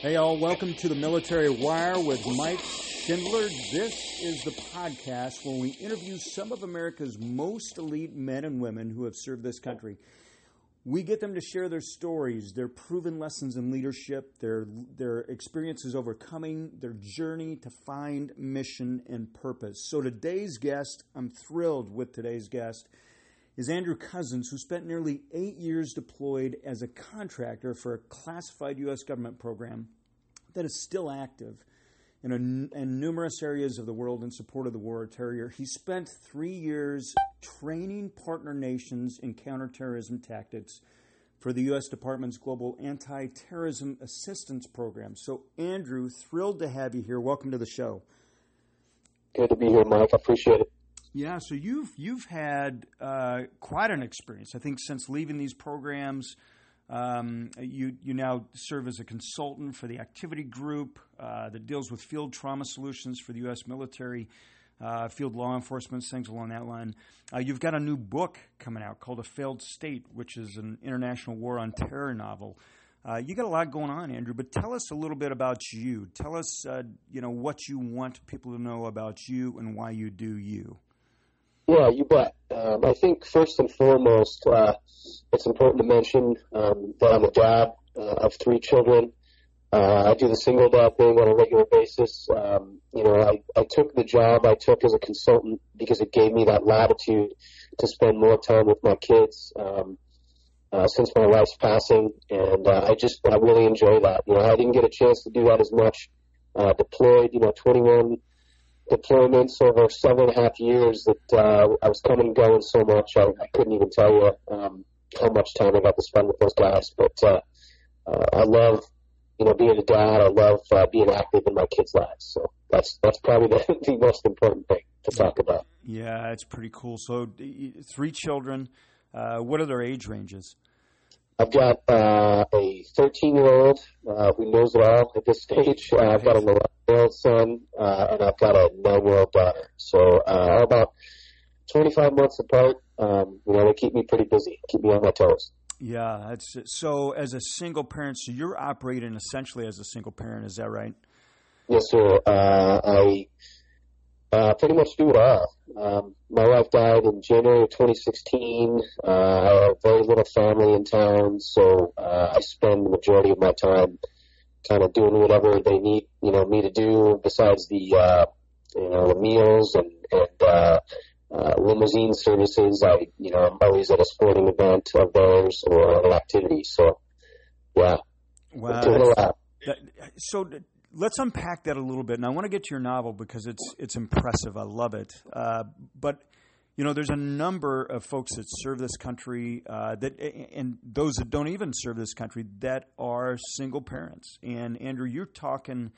Hey, all, welcome to the Military Wire with Mike Schindler. This is the podcast where we interview some of America's most elite men and women who have served this country. We get them to share their stories, their proven lessons in leadership, their, their experiences overcoming, their journey to find mission and purpose. So, today's guest, I'm thrilled with today's guest is Andrew Coussens, who spent nearly eight years deployed as a contractor for a classified U.S. government program that is still active in, a, in numerous areas of the world in support of the war of terror. He spent three years training partner nations in counterterrorism tactics for the U.S. Department's Global Anti Terrorism Assistance Program. So, Andrew, thrilled to have you here. Welcome to the show. Good to be here, Mike. I appreciate it. Yeah, so you've you've had uh, quite an experience. I think since leaving these programs, um, you you now serve as a consultant for the activity group uh, that deals with field trauma solutions for the U.S. military, uh, field law enforcement, things along that line. Uh, you've got a new book coming out called "A Failed State," which is an international war on terror novel. Uh, you got a lot going on, Andrew, but tell us a little bit about you. Tell us, uh, you know, what you want people to know about you and why you do you. Yeah, you bet. Um, I think first and foremost, uh, it's important to mention um, that I'm a dad uh, of three children. Uh, I do the single dad thing on a regular basis. Um, you know, I, I took the job I took as a consultant because it gave me that latitude to spend more time with my kids um, uh, since my wife's passing, and uh, I just I really enjoy that. You know, I didn't get a chance to do that as much uh, deployed. You know, 21 deployments over seven and a half years that uh, I was coming and going so much I, I couldn't even tell you um, how much time I got to spend with those guys. But uh, uh, I love, you know, being a dad. I love uh, being active in my kids' lives. So that's that's probably the, the most important thing to talk about. Yeah, it's pretty cool. So three children. Uh, what are their age ranges? I've got uh, a 13 year old uh, who knows it all at this stage. Uh, I've got a 11 year old son, uh, and I've got a 9 year old daughter. So uh, about 25 months apart. Um, you know, they keep me pretty busy, keep me on my toes. Yeah, that's so. As a single parent, so you're operating essentially as a single parent. Is that right? Yes, sir. Uh, I uh, pretty much do it all. Um, my wife died in January of 2016. Uh, I have very little family in town, so uh, I spend the majority of my time kind of doing whatever they need, you know, me to do besides the, uh, you know, the meals and, and, uh, uh, limousine services. I, you know, I'm always at a sporting event of theirs or an activity. So, yeah. Wow. So, let's unpack that a little bit. And I want to get to your novel because it's it's impressive. I love it. Uh, but you know, there's a number of folks that serve this country uh, that, and those that don't even serve this country that are single parents. And Andrew, you're talking.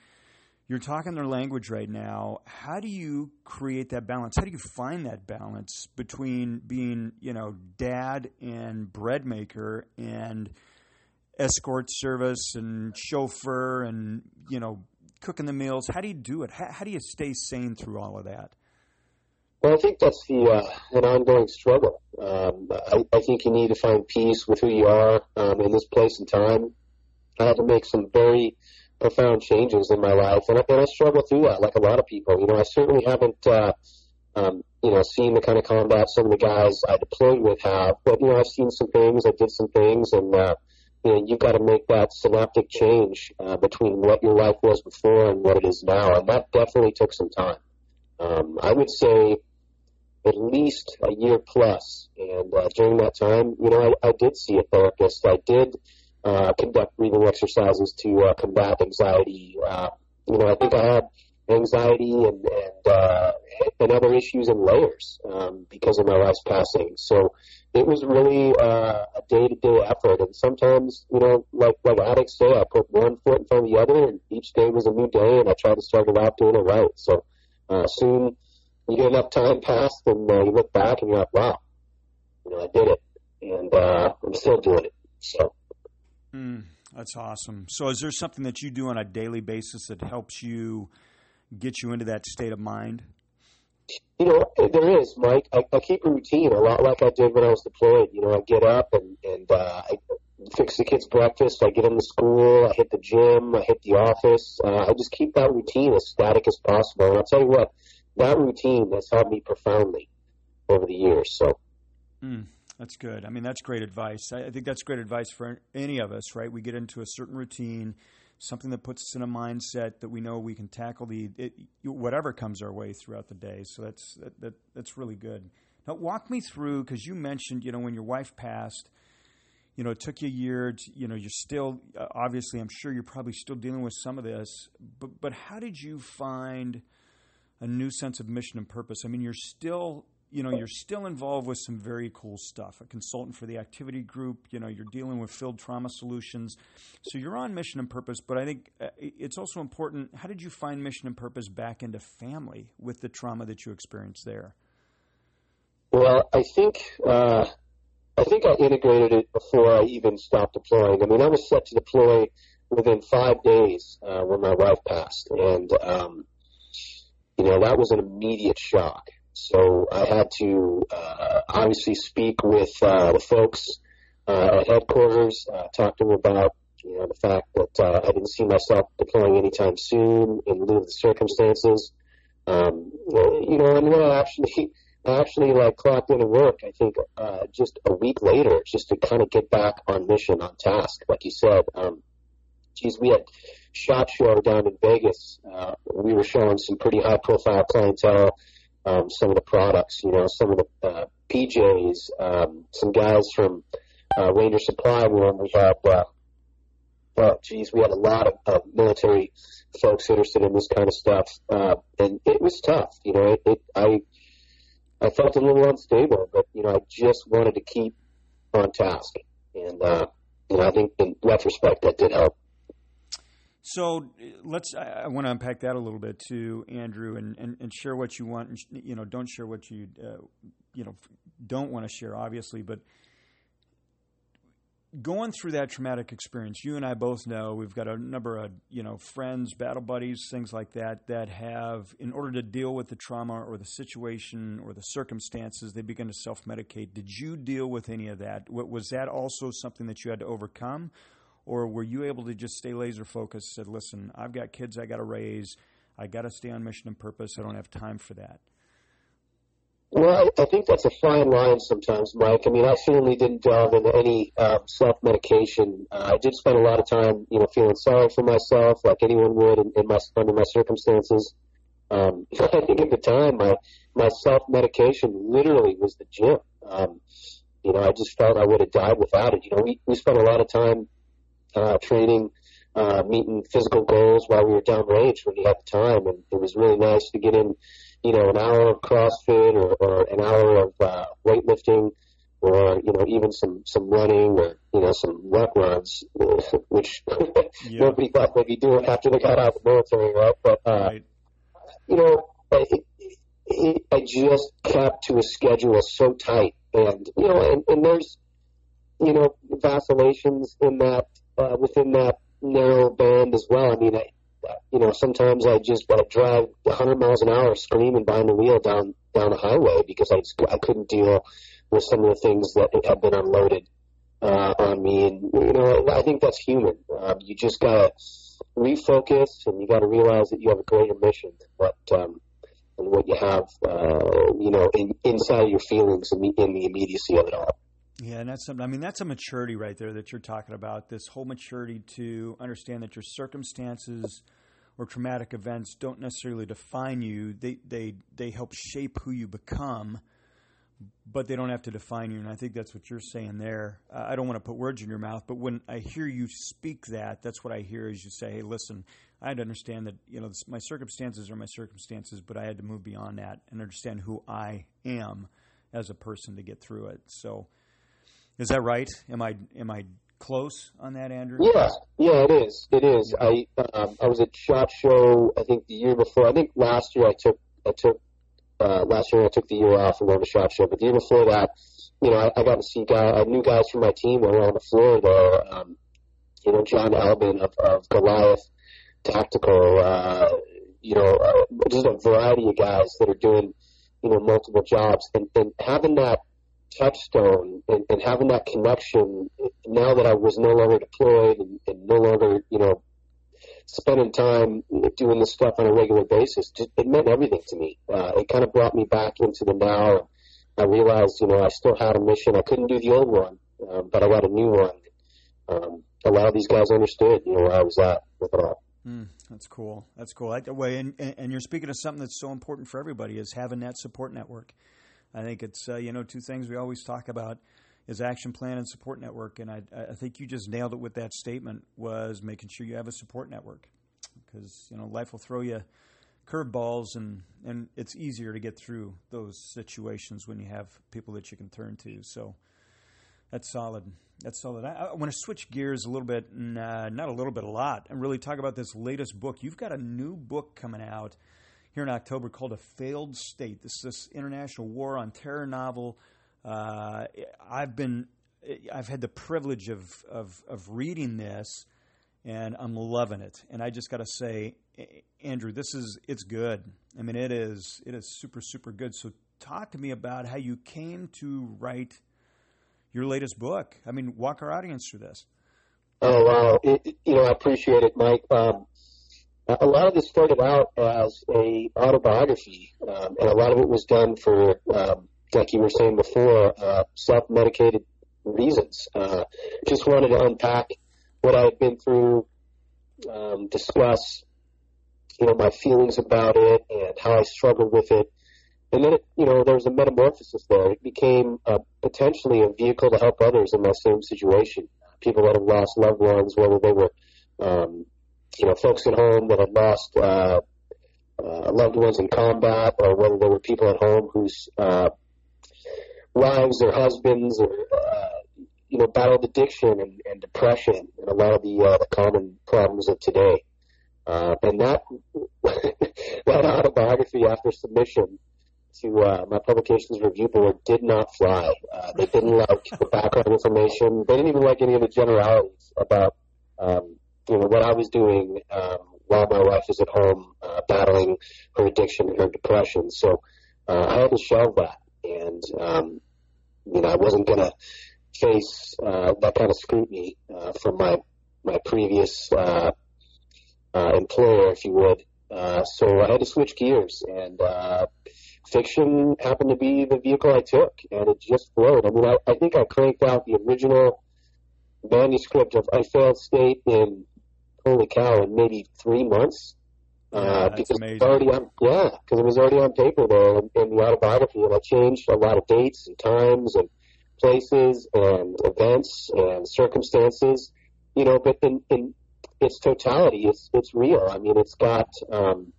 You're talking their language right now. How do you create that balance? How do you find that balance between being, you know, dad and bread maker and escort service and chauffeur and you know cooking the meals. How do you do it? How, how do you stay sane through all of that? Well i think that's the uh, an ongoing struggle. Um, I, I, think you need to find peace with who you are um, in this place and time. I had to make some very profound changes in my life and I, and I struggle through that like a lot of people. You know i certainly haven't uh, um, you know, seen the kind of combat some of the guys I deployed with have. But you know, I've seen some things, I did some things, and uh, you know, you've got to make that synaptic change uh, between what your life was before and what it is now, and that definitely took some time. Um, I would say at least a year plus. plus, and uh, during that time, you know, I, I did see a therapist. I did uh, conduct breathing exercises to uh, combat anxiety. Uh, you know, I think I had anxiety and and, uh, and other issues and layers um, because of my wife's passing. So it was really uh, a day-to-day effort. And sometimes, you know, like like addicts say, I put one foot in front of the other, and each day was a new day, and I tried to start it out doing it right. So uh, soon, you get enough time passed, and uh, you look back and you're like, wow, you know, I did it, and uh, I'm still doing it. So. Mm, that's awesome. So, is there something that you do on a daily basis that helps you get you into that state of mind? You know, there is, Mike. I, I keep a routine a lot like I did when I was deployed. You know, I get up and and uh, I, fix the kids' breakfast. I get them to school. I hit the gym. I hit the office. Uh, I just keep that routine as static as possible. And I'll tell you what, that routine has helped me profoundly over the years. So. Mm, that's good. I mean, that's great advice. I, I think that's great advice for any of us, right? We get into a certain routine, something that puts us in a mindset that we know we can tackle the it, whatever comes our way throughout the day. So that's that, that that's really good. Now, walk me through because you mentioned, you know, when your wife passed, you know, it took you a year. To, you know, you're still uh, obviously, I'm sure you're probably still dealing with some of this. But but how did you find a new sense of mission and purpose? I mean, you're still you know you're still involved with some very cool stuff a consultant for the activity group you know you're dealing with field trauma solutions so you're on mission and purpose but i think uh, it's also important how did you find mission and purpose back into family with the trauma that you experienced there well, I think uh, I think I integrated it before I even stopped deploying. I mean, I was set to deploy within five days uh, when my wife passed, and um, you know that was an immediate shock. So I had to uh, obviously speak with uh, the folks uh, at headquarters, uh, talk to them about you know the fact that uh, I didn't see myself deploying anytime soon in lieu of the circumstances. Um, you know, and then I actually actually like clocked into work. I think uh, just a week later, just to kind of get back on mission, on task. Like you said, um, geez, we had shot show down in Vegas. Uh, we were showing some pretty high profile clientele. Um, some of the products, you know, some of the uh, PJs, um, some guys from uh, Ranger Supply. We had, uh, oh, geez, we had a lot of uh, military folks interested in this kind of stuff, uh, and it was tough. You know, it, it I I felt a little unstable, but you know, I just wanted to keep on task, and uh, you know, I think in retrospect that did help. So let's. I, want to unpack that a little bit too, Andrew, and, and, and share what you want. And you know, don't share what you uh, you know don't want to share, obviously, but going through that traumatic experience, you and I both know we've got a number of you know friends, battle buddies, things like that that have, in order to deal with the trauma or the situation or the circumstances, they begin to self medicate. Did you deal with any of that? Was that also something that you had to overcome, or were you able to just stay laser focused? Said, listen, I've got kids I got to raise. I got to stay on mission and purpose. I don't have time for that. Well, I, I think that's a fine line sometimes, Mike. I mean, I certainly didn't delve into any uh, self-medication. Uh, I did spend a lot of time, you know, feeling sorry for myself, like anyone would in, in my under my circumstances. Um, I think at the time, my my self-medication literally was the gym. Um, you know, I just felt I would have died without it. You know, we we spent a lot of time uh, training, uh, meeting physical goals while we were downrange when we had the time, and it was really nice to get in you know, an hour of CrossFit or, or an hour of uh, weightlifting or, you know, even some, some running or, you know, some ruck runs, which yeah. nobody thought they'd be doing after they got out of the military, right? But, uh, right. you know, it, it, I just kept to a schedule so tight. And, you know, and, and there's, you know, vacillations in that, uh, within that narrow band as well. I mean, I, you know, sometimes I just I drive 100 miles an hour screaming behind the wheel down down the highway because I just, I couldn't deal with some of the things that have been unloaded uh, on me, and you know, I think that's human. Um, you just gotta refocus, and you got to realize that you have a greater mission than what um, than what you have, uh, you know, in, inside your feelings in the, in the immediacy of it all. Yeah, and that's something. I mean, that's a maturity right there that you're talking about. This whole maturity to understand that your circumstances or traumatic events don't necessarily define you. They they they help shape who you become, but they don't have to define you. And I think that's what you're saying there. Uh, I don't want to put words in your mouth, but when I hear you speak that, that's what I hear is you say, "Hey, listen, I had to understand that you know this, my circumstances are my circumstances, but I had to move beyond that and understand who I am as a person to get through it." So is that right? Am I am I close on that, Andrew? Yeah, yeah, it is. It is. I um, I was at Shot Show. I think the year before. I think last year I took I took uh, last year I took the year off and went to Shot Show. But the year before that, you know, I, I got to see guys. I knew guys from my team were on the floor there. Um, you know, John Albin of, of Goliath Tactical. Uh, you know, uh, just a variety of guys that are doing you know multiple jobs and, and having that touchstone and, and having that connection now that I was no longer deployed and, and no longer, you know, spending time doing this stuff on a regular basis, just, it meant everything to me. Uh, it kind of brought me back into the now. I realized, you know, I still had a mission. I couldn't do the old one, um, but I got a new one. Um, a lot of these guys understood, you know, where I was at with it all. Mm, that's cool. That's cool. I, way, and, and you're speaking of something that's so important for everybody is having that support network. I think it's uh, you know two things we always talk about is action plan and support network, and I, I think you just nailed it with that statement was making sure you have a support network because you know life will throw you curveballs and and it's easier to get through those situations when you have people that you can turn to. So that's solid. That's solid. I, I want to switch gears a little bit, and, uh, not a little bit, a lot, and really talk about this latest book. You've got a new book coming out here in October called A Failed State. This is this international war on terror novel. Uh, I've been, I've had the privilege of, of, of reading this, and I'm loving it. And I just got to say, Andrew, this is it's good. I mean, it is it is super super good. So talk to me about how you came to write your latest book. I mean, walk our audience through this. Oh wow! It, you know, I appreciate it, Mike. Um, a lot of this started out as a autobiography, um, and a lot of it was done for, um, like you were saying before, uh, self-medicated reasons. Uh, just wanted to unpack what I had been through, um, discuss, you know, my feelings about it and how I struggled with it. And then, it, you know, there was a metamorphosis there. It became uh, potentially a vehicle to help others in my same situation. People that have lost loved ones, whether they were um, you know, folks at home that had lost uh, uh, loved ones in combat, or whether there were people at home whose uh, wives or husbands or uh, you know battled addiction and, and depression and a lot of the, uh, the common problems of today. Uh, and that that autobiography after submission to uh, my publications review board did not fly. Uh, they didn't like the background information. They didn't even like any of the generalities about um, you know what I was doing um, while my wife was at home uh, battling her addiction and her depression. So uh, I had to shelve that, and um, you know I wasn't going to face uh, that kind of scrutiny uh, from my my previous uh, uh, employer, if you would. Uh, so I had to switch gears, and uh, fiction happened to be the vehicle I took, and it just flowed. I mean, I, I think I cranked out the original manuscript of A Failed State in holy cow, in maybe three months. Uh, because amazing. it was already on, yeah, because it was already on paper there in, in the autobiography, and I changed a lot of dates and times and places and events and circumstances, you know. But in, in its totality, it's it's real. I mean, it's got, um,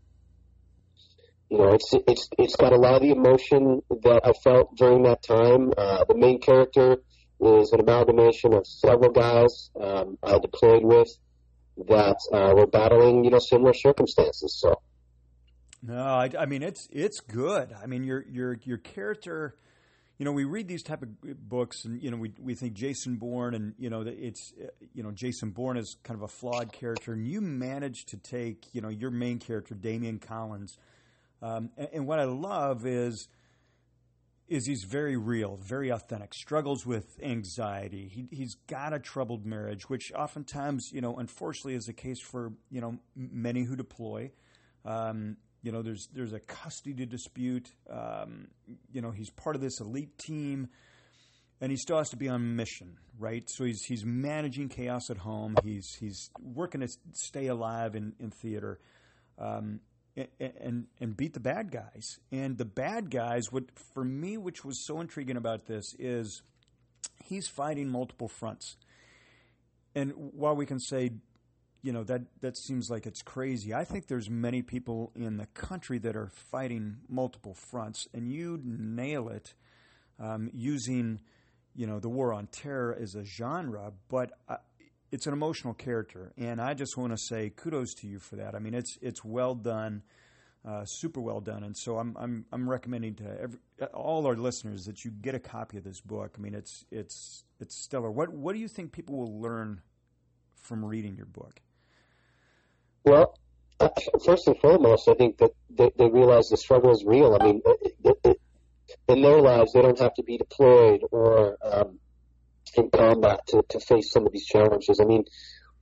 you know, it's it's it's got a lot of the emotion that I felt during that time. Uh, the main character is an amalgamation of several guys um, I deployed with that uh, were battling, you know, similar circumstances. So. No, I, I, mean it's it's good. I mean your your your character, you know, we read these type of books, and you know, we we think Jason Bourne, and you know, it's you know, Jason Bourne is kind of a flawed character, and you manage to take you know your main character, Damien Collins, um, and, and what I love is is he's very real, very authentic, struggles with anxiety. He, he's got a troubled marriage, which oftentimes, you know, unfortunately is the case for, you know, many who deploy. Um, you know, there's there's a custody dispute. Um, you know, he's part of this elite team, and he still has to be on mission, right? So he's he's managing chaos at home. He's he's working to stay alive in in theater. Um, and and beat the bad guys. And the bad guys, what for me, which was so intriguing about this, is he's fighting multiple fronts. And while we can say, you know, that that seems like it's crazy, I think there's many people in the country that are fighting multiple fronts, and you nail it um, using, you know, the war on terror as a genre, but. It's an emotional character, and I just want to say kudos to you for that. I mean, it's it's well done, uh, super well done, and so I'm I'm I'm recommending to every, all our listeners that you get a copy of this book. I mean, it's it's it's stellar. What what do you think people will learn from reading your book? Well, first and foremost, I think that they, they realize the struggle is real. I mean, in their lives they don't have to be deployed or um, in combat to, to face some of these challenges. I mean,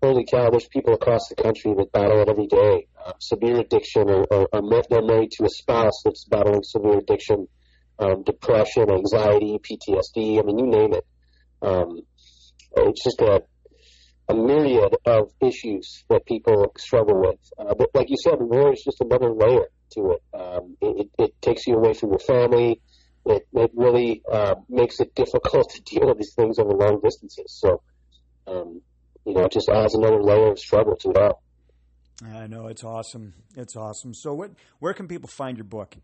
holy cow, there's people across the country that battle it every day. Uh, severe addiction, or, or, or, they're married to a spouse that's battling severe addiction, um, depression, anxiety, PTSD. I mean, you name it. Um, it's just a, a myriad of issues that people struggle with. Uh, but like you said, war is just another layer to it. Um, it, it takes you away from your family. It, it really uh, makes it difficult to deal with these things over long distances. So, um, you know, it just adds another layer of struggle to it all. I know it's awesome. It's awesome. So, what? Where can people find your book?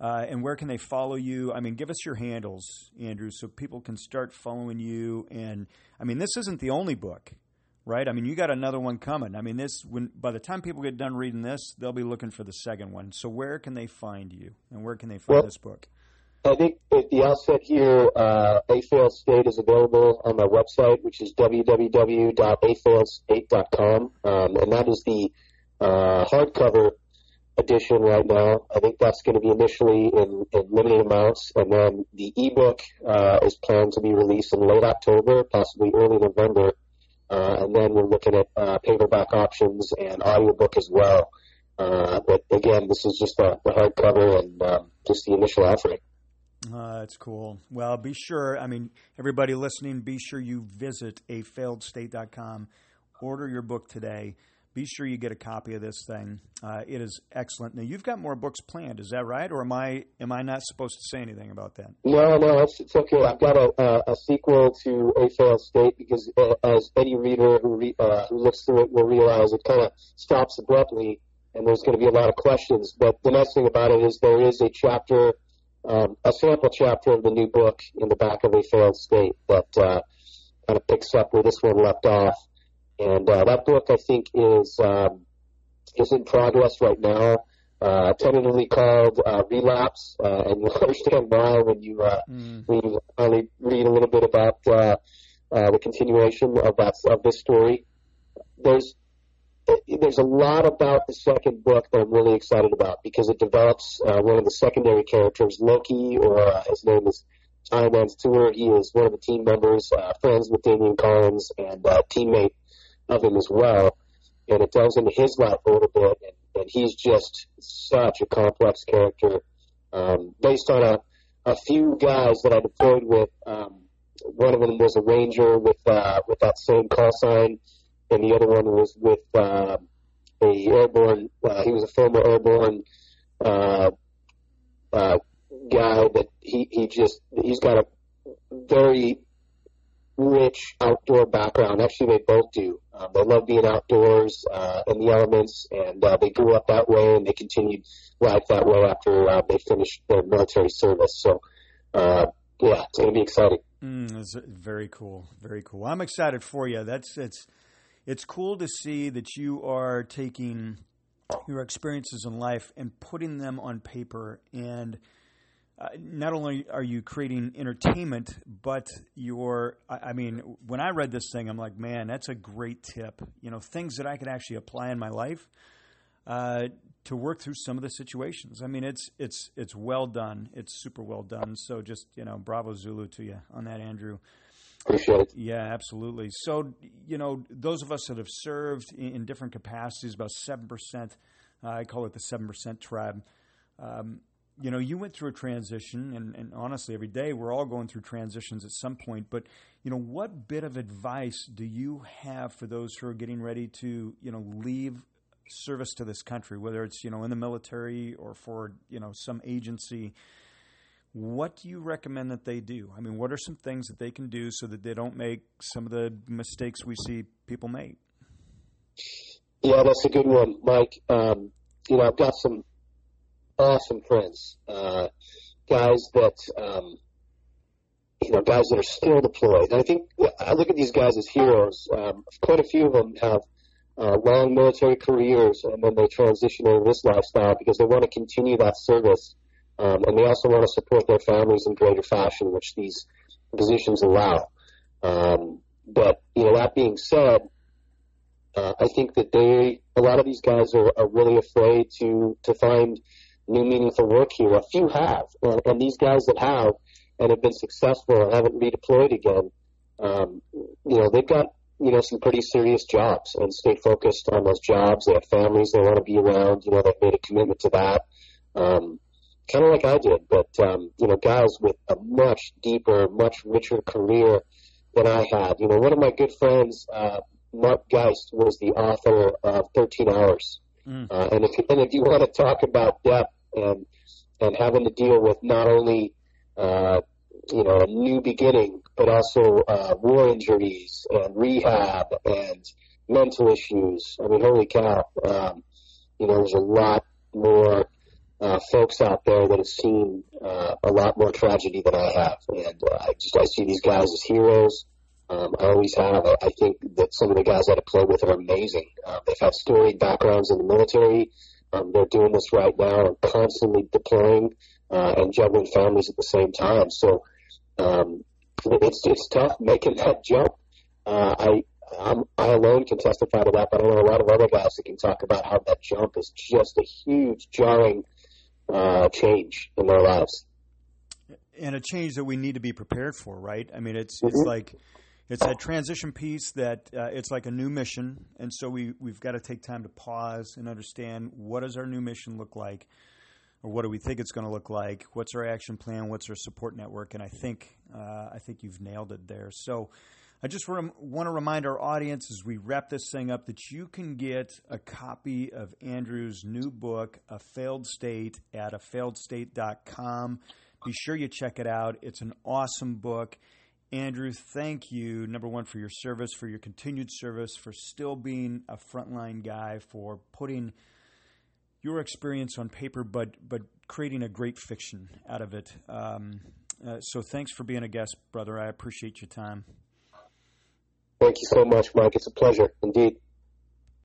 Uh, and where can they follow you? I mean, give us your handles, Andrew, so people can start following you. And I mean, this isn't the only book, right? I mean, you got another one coming. I mean, this when by the time people get done reading this, they'll be looking for the second one. So, where can they find you, and where can they find well, this book? I think at the outset here, uh, A Failed State is available on my website, which is www.afailedstate.com, um, and that is the uh, hardcover edition right now. I think that's going to be initially in, in limited amounts, and then the ebook uh, is planned to be released in late October, possibly early November, uh, and then we're looking at uh, paperback options and audiobook as well. Uh, but again, this is just the, the hardcover and um, just the initial offering. Uh, that's cool. Well, be sure, I mean, everybody listening, be sure you visit a afailedstate.com, order your book today be sure you get a copy of this thing. Uh, it is excellent. Now you've got more books planned, is that right? Or am I am I not supposed to say anything about that? No, no, it's, it's okay. I've got a, a, sequel to A Failed State because uh, as any reader who, re, uh, who looks through it will realize, it kind of stops abruptly, and there's going to be a lot of questions. But the nice thing about it is there is a chapter, um, a sample chapter of the new book in the back of A Failed State that uh, kind of picks up where this one left off. And uh, that book, I think, is um, is in progress right now. Uh, tentatively called uh, Relapse, uh, and you'll understand why when you uh, mm. when you finally read a little bit about uh, uh, the continuation of that of this story. There's there's a lot about the second book that I'm really excited about because it develops uh, one of the secondary characters, Loki, or uh, his name is Tim Stewart. He is one of the team members, uh, friends with Damien Collins, and uh, teammate of him as well. And it delves into his life a little bit, and, and he's just such a complex character. Um, based on a, a few guys that I deployed with, um, one of them was a ranger with uh, with that same call sign, and the other one was with uh, a airborne. Uh, he was a former airborne uh, uh, guy that he he just he's got a very rich outdoor background. Actually, they both do. Um, they love being outdoors uh, in the elements, and uh, they grew up that way, and they continued life that way after uh, they finished their military service. So, uh, yeah, it's going to be exciting. Mm, that's very cool. Very cool. I'm excited for you. That's it's it's cool to see that you are taking your experiences in life and putting them on paper and uh, not only are you creating entertainment, but you're, I, I mean, when I read this thing, I'm like, man, that's a great tip. You know, things that I could actually apply in my life uh, to work through some of the situations. I mean, it's, it's, it's well done. It's super well done. So just, you know, bravo Zulu to you on that, Andrew. Appreciate it. Yeah, absolutely. So, you know, those of us that have served in, different capacities, about 7%, uh, I call it the 7% tribe. Um, you know, you went through a transition, and, and, honestly, every day we're all going through transitions at some point. But you know, what bit of advice do you have for those who are getting ready to, you know, leave service to this country, whether it's you know in the military or for you know some agency? What do you recommend that they do? I mean, what are some things that they can do so that they don't make some of the mistakes we see people make? Yeah, that's a good one, Mike. Um, you know, I've got some awesome friends, uh, guys that, um, you know, guys that are still deployed. And I think I look at these guys as heroes. Um, quite a few of them have uh, long military careers, and then they transition into this lifestyle because they want to continue that service, um, and they also want to support their families in greater fashion, which these positions allow. Um, but you know, that being said, uh, I think that they, a lot of these guys are, are really afraid to to find new meaningful work here. A few have, and, and these guys that have and have been successful and haven't redeployed again, um, you know, they've got you know some pretty serious jobs and stay focused on those jobs. They have families they want to be around. You know, they've made a commitment to that. Um, kind of like I did, but um, you know, guys with a much deeper, much richer career than I had. You know, one of my good friends, uh, Mark Geist, was the author of 13 Hours, mm. uh, and if and if you want to talk about depth and and having to deal with not only uh, you know a new beginning, but also uh, war injuries and rehab and mental issues. I mean, holy cow! Um, you know, there's a lot more uh, folks out there that have seen uh, a lot more tragedy than I have, and uh, I just I see these guys as heroes. Um, I always have. I, I think that some of the guys that I play with are amazing. Uh, they've had storied backgrounds in the military. Um, they're doing this right now and constantly deploying uh, and juggling families at the same time. So um, it's it's tough making that jump. Uh, I I'm, I alone can testify to that, but I know a lot of other guys that can talk about how that jump is just a huge jarring uh, change in their lives. And a change that we need to be prepared for, right? I mean, it's mm-hmm. it's like it's that transition piece that uh, it's like a new mission, and so we we've got to take time to pause and understand what does our new mission look like, or what do we think it's going to look like? What's our action plan? What's our support network? And I think uh, I think you've nailed it there. So. I just want to remind our audience as we wrap this thing up that you can get a copy of Andrew's new book, A Failed State, at afailedstate.com. Be sure you check it out. It's an awesome book. Andrew, thank you, number one, for your service, for your continued service, for still being a frontline guy, for putting your experience on paper, but, but creating a great fiction out of it. Um, uh, so thanks for being a guest, brother. I appreciate your time. Thank you so much, Mike. It's a pleasure indeed.